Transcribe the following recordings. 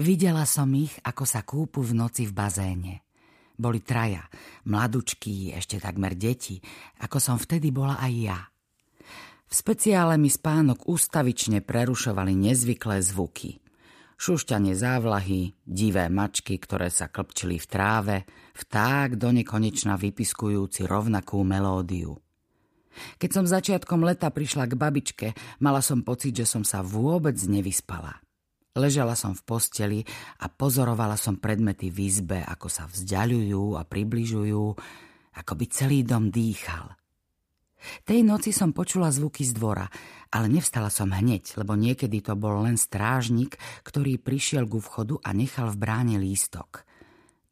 Videla som ich, ako sa kúpu v noci v bazéne. Boli traja, mladučkí, ešte takmer deti, ako som vtedy bola aj ja. V speciále mi spánok ústavične prerušovali nezvyklé zvuky. Šušťanie závlahy, divé mačky, ktoré sa klpčili v tráve, vták do nekonečna vypiskujúci rovnakú melódiu. Keď som začiatkom leta prišla k babičke, mala som pocit, že som sa vôbec nevyspala. Ležala som v posteli a pozorovala som predmety v izbe, ako sa vzdialujú a približujú, ako by celý dom dýchal. Tej noci som počula zvuky z dvora, ale nevstala som hneď, lebo niekedy to bol len strážnik, ktorý prišiel ku vchodu a nechal v bráne lístok.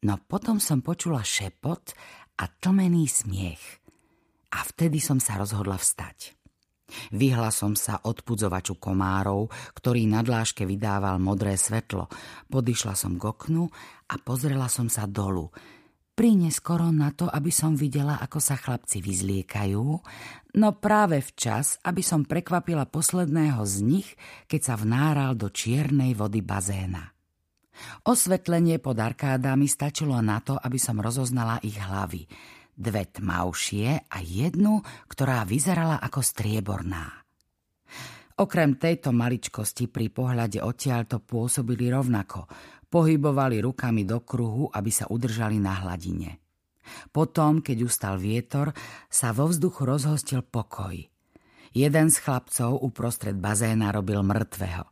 No potom som počula šepot a tlmený smiech. A vtedy som sa rozhodla vstať. Vyhla som sa odpudzovaču komárov, ktorý na dláške vydával modré svetlo. Podišla som k oknu a pozrela som sa dolu. Príne skoro na to, aby som videla, ako sa chlapci vyzliekajú, no práve včas, aby som prekvapila posledného z nich, keď sa vnáral do čiernej vody bazéna. Osvetlenie pod arkádami stačilo na to, aby som rozoznala ich hlavy – dve tmavšie a jednu, ktorá vyzerala ako strieborná. Okrem tejto maličkosti pri pohľade odtiaľ to pôsobili rovnako. Pohybovali rukami do kruhu, aby sa udržali na hladine. Potom, keď ustal vietor, sa vo vzduchu rozhostil pokoj. Jeden z chlapcov uprostred bazéna robil mŕtvého.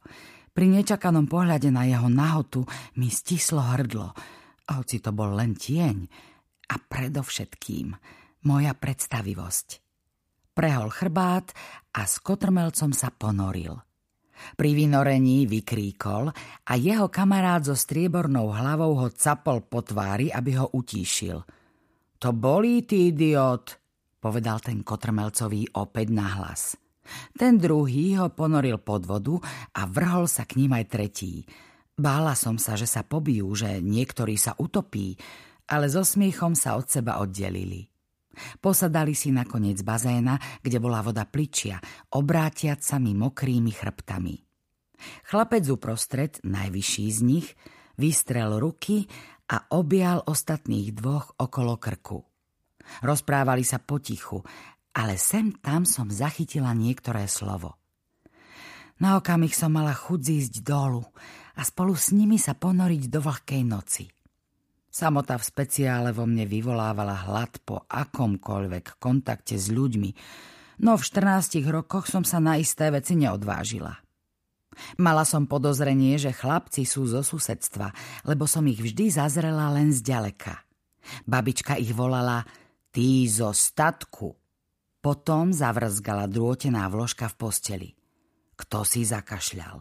Pri nečakanom pohľade na jeho nahotu mi stislo hrdlo. A hoci to bol len tieň, a predovšetkým moja predstavivosť. Prehol chrbát a s kotrmelcom sa ponoril. Pri vynorení vykríkol a jeho kamarát so striebornou hlavou ho capol po tvári, aby ho utíšil. To bolí, ty idiot, povedal ten kotrmelcový opäť nahlas. Ten druhý ho ponoril pod vodu a vrhol sa k ním aj tretí. Bála som sa, že sa pobijú, že niektorý sa utopí, ale so smiechom sa od seba oddelili. Posadali si nakoniec bazéna, kde bola voda pličia, obrátiať sa mi mokrými chrbtami. Chlapec uprostred, najvyšší z nich, vystrel ruky a objal ostatných dvoch okolo krku. Rozprávali sa potichu, ale sem tam som zachytila niektoré slovo. Na okamih som mala chuť zísť dolu a spolu s nimi sa ponoriť do vlhkej noci. Samota v speciále vo mne vyvolávala hlad po akomkoľvek kontakte s ľuďmi, no v 14 rokoch som sa na isté veci neodvážila. Mala som podozrenie, že chlapci sú zo susedstva, lebo som ich vždy zazrela len zďaleka. Babička ich volala Tí zo statku. Potom zavrzgala drôtená vložka v posteli. Kto si zakašľal?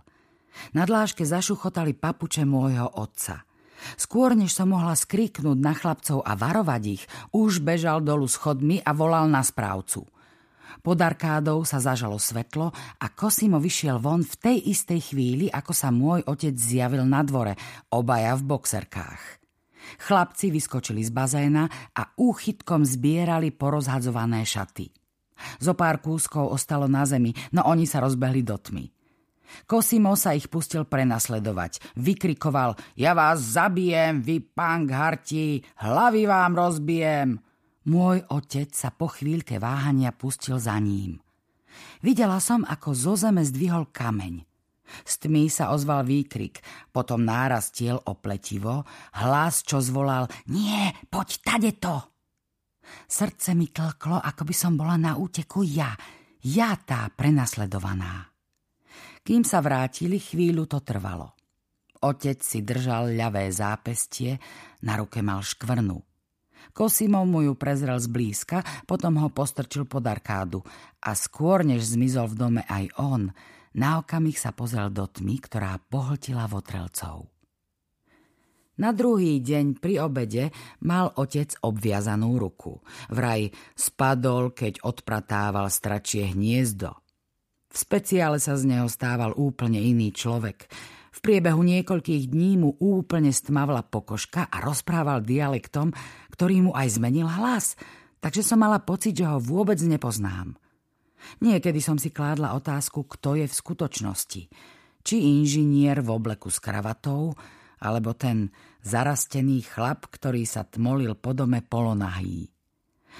Na dláške zašuchotali papuče môjho otca – Skôr, než som mohla skriknúť na chlapcov a varovať ich, už bežal dolu schodmi a volal na správcu. Pod arkádou sa zažalo svetlo a Kosimo vyšiel von v tej istej chvíli, ako sa môj otec zjavil na dvore, obaja v boxerkách. Chlapci vyskočili z bazéna a úchytkom zbierali porozhadzované šaty. Zo pár kúskov ostalo na zemi, no oni sa rozbehli do tmy. Kosimo sa ich pustil prenasledovať. Vykrikoval, ja vás zabijem, vy pán harti, hlavy vám rozbijem. Môj otec sa po chvíľke váhania pustil za ním. Videla som, ako zo zeme zdvihol kameň. Z tmy sa ozval výkrik, potom náraz tiel opletivo, hlas, čo zvolal Nie, poď tade to! Srdce mi tlklo, ako by som bola na úteku ja, ja tá prenasledovaná. Kým sa vrátili, chvíľu to trvalo. Otec si držal ľavé zápestie, na ruke mal škvrnu. Kosimov mu ju prezrel zblízka, potom ho postrčil pod arkádu a skôr, než zmizol v dome aj on, na okamih sa pozrel do tmy, ktorá pohltila votrelcov. Na druhý deň pri obede mal otec obviazanú ruku. Vraj spadol, keď odpratával stračie hniezdo – v speciále sa z neho stával úplne iný človek. V priebehu niekoľkých dní mu úplne stmavla pokožka a rozprával dialektom, ktorý mu aj zmenil hlas, takže som mala pocit, že ho vôbec nepoznám. Niekedy som si kládla otázku, kto je v skutočnosti. Či inžinier v obleku s kravatou, alebo ten zarastený chlap, ktorý sa tmolil po dome polonahý.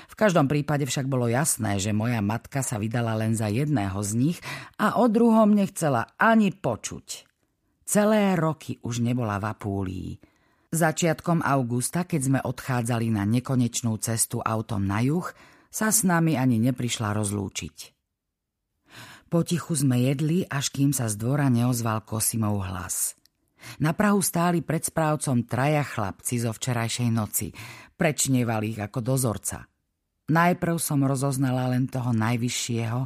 V každom prípade však bolo jasné, že moja matka sa vydala len za jedného z nich a o druhom nechcela ani počuť. Celé roky už nebola v Apúlii. Začiatkom augusta, keď sme odchádzali na nekonečnú cestu autom na juh, sa s nami ani neprišla rozlúčiť. Potichu sme jedli, až kým sa z dvora neozval Kosimov hlas. Na Prahu stáli pred správcom traja chlapci zo včerajšej noci. Prečnievali ich ako dozorca. Najprv som rozoznala len toho najvyššieho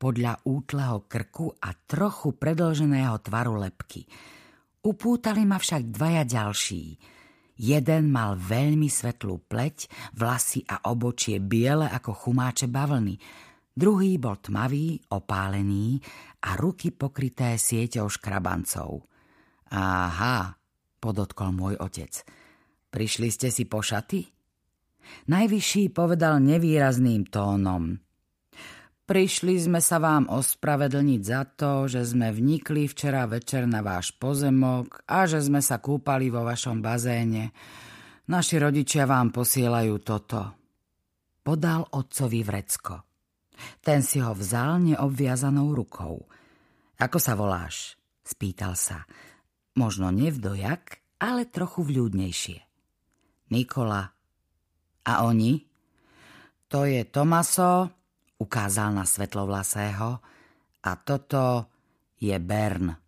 podľa útleho krku a trochu predlženého tvaru lepky. Upútali ma však dvaja ďalší. Jeden mal veľmi svetlú pleť, vlasy a obočie biele ako chumáče bavlny – Druhý bol tmavý, opálený a ruky pokryté sieťou škrabancov. Aha, podotkol môj otec. Prišli ste si po šaty? Najvyšší povedal nevýrazným tónom. Prišli sme sa vám ospravedlniť za to, že sme vnikli včera večer na váš pozemok a že sme sa kúpali vo vašom bazéne. Naši rodičia vám posielajú toto. Podal otcovi vrecko. Ten si ho vzal neobviazanou rukou. Ako sa voláš? Spýtal sa. Možno nevdojak, ale trochu vľúdnejšie. Nikola. A oni? To je Tomaso, ukázal na svetlovlasého, a toto je Bern.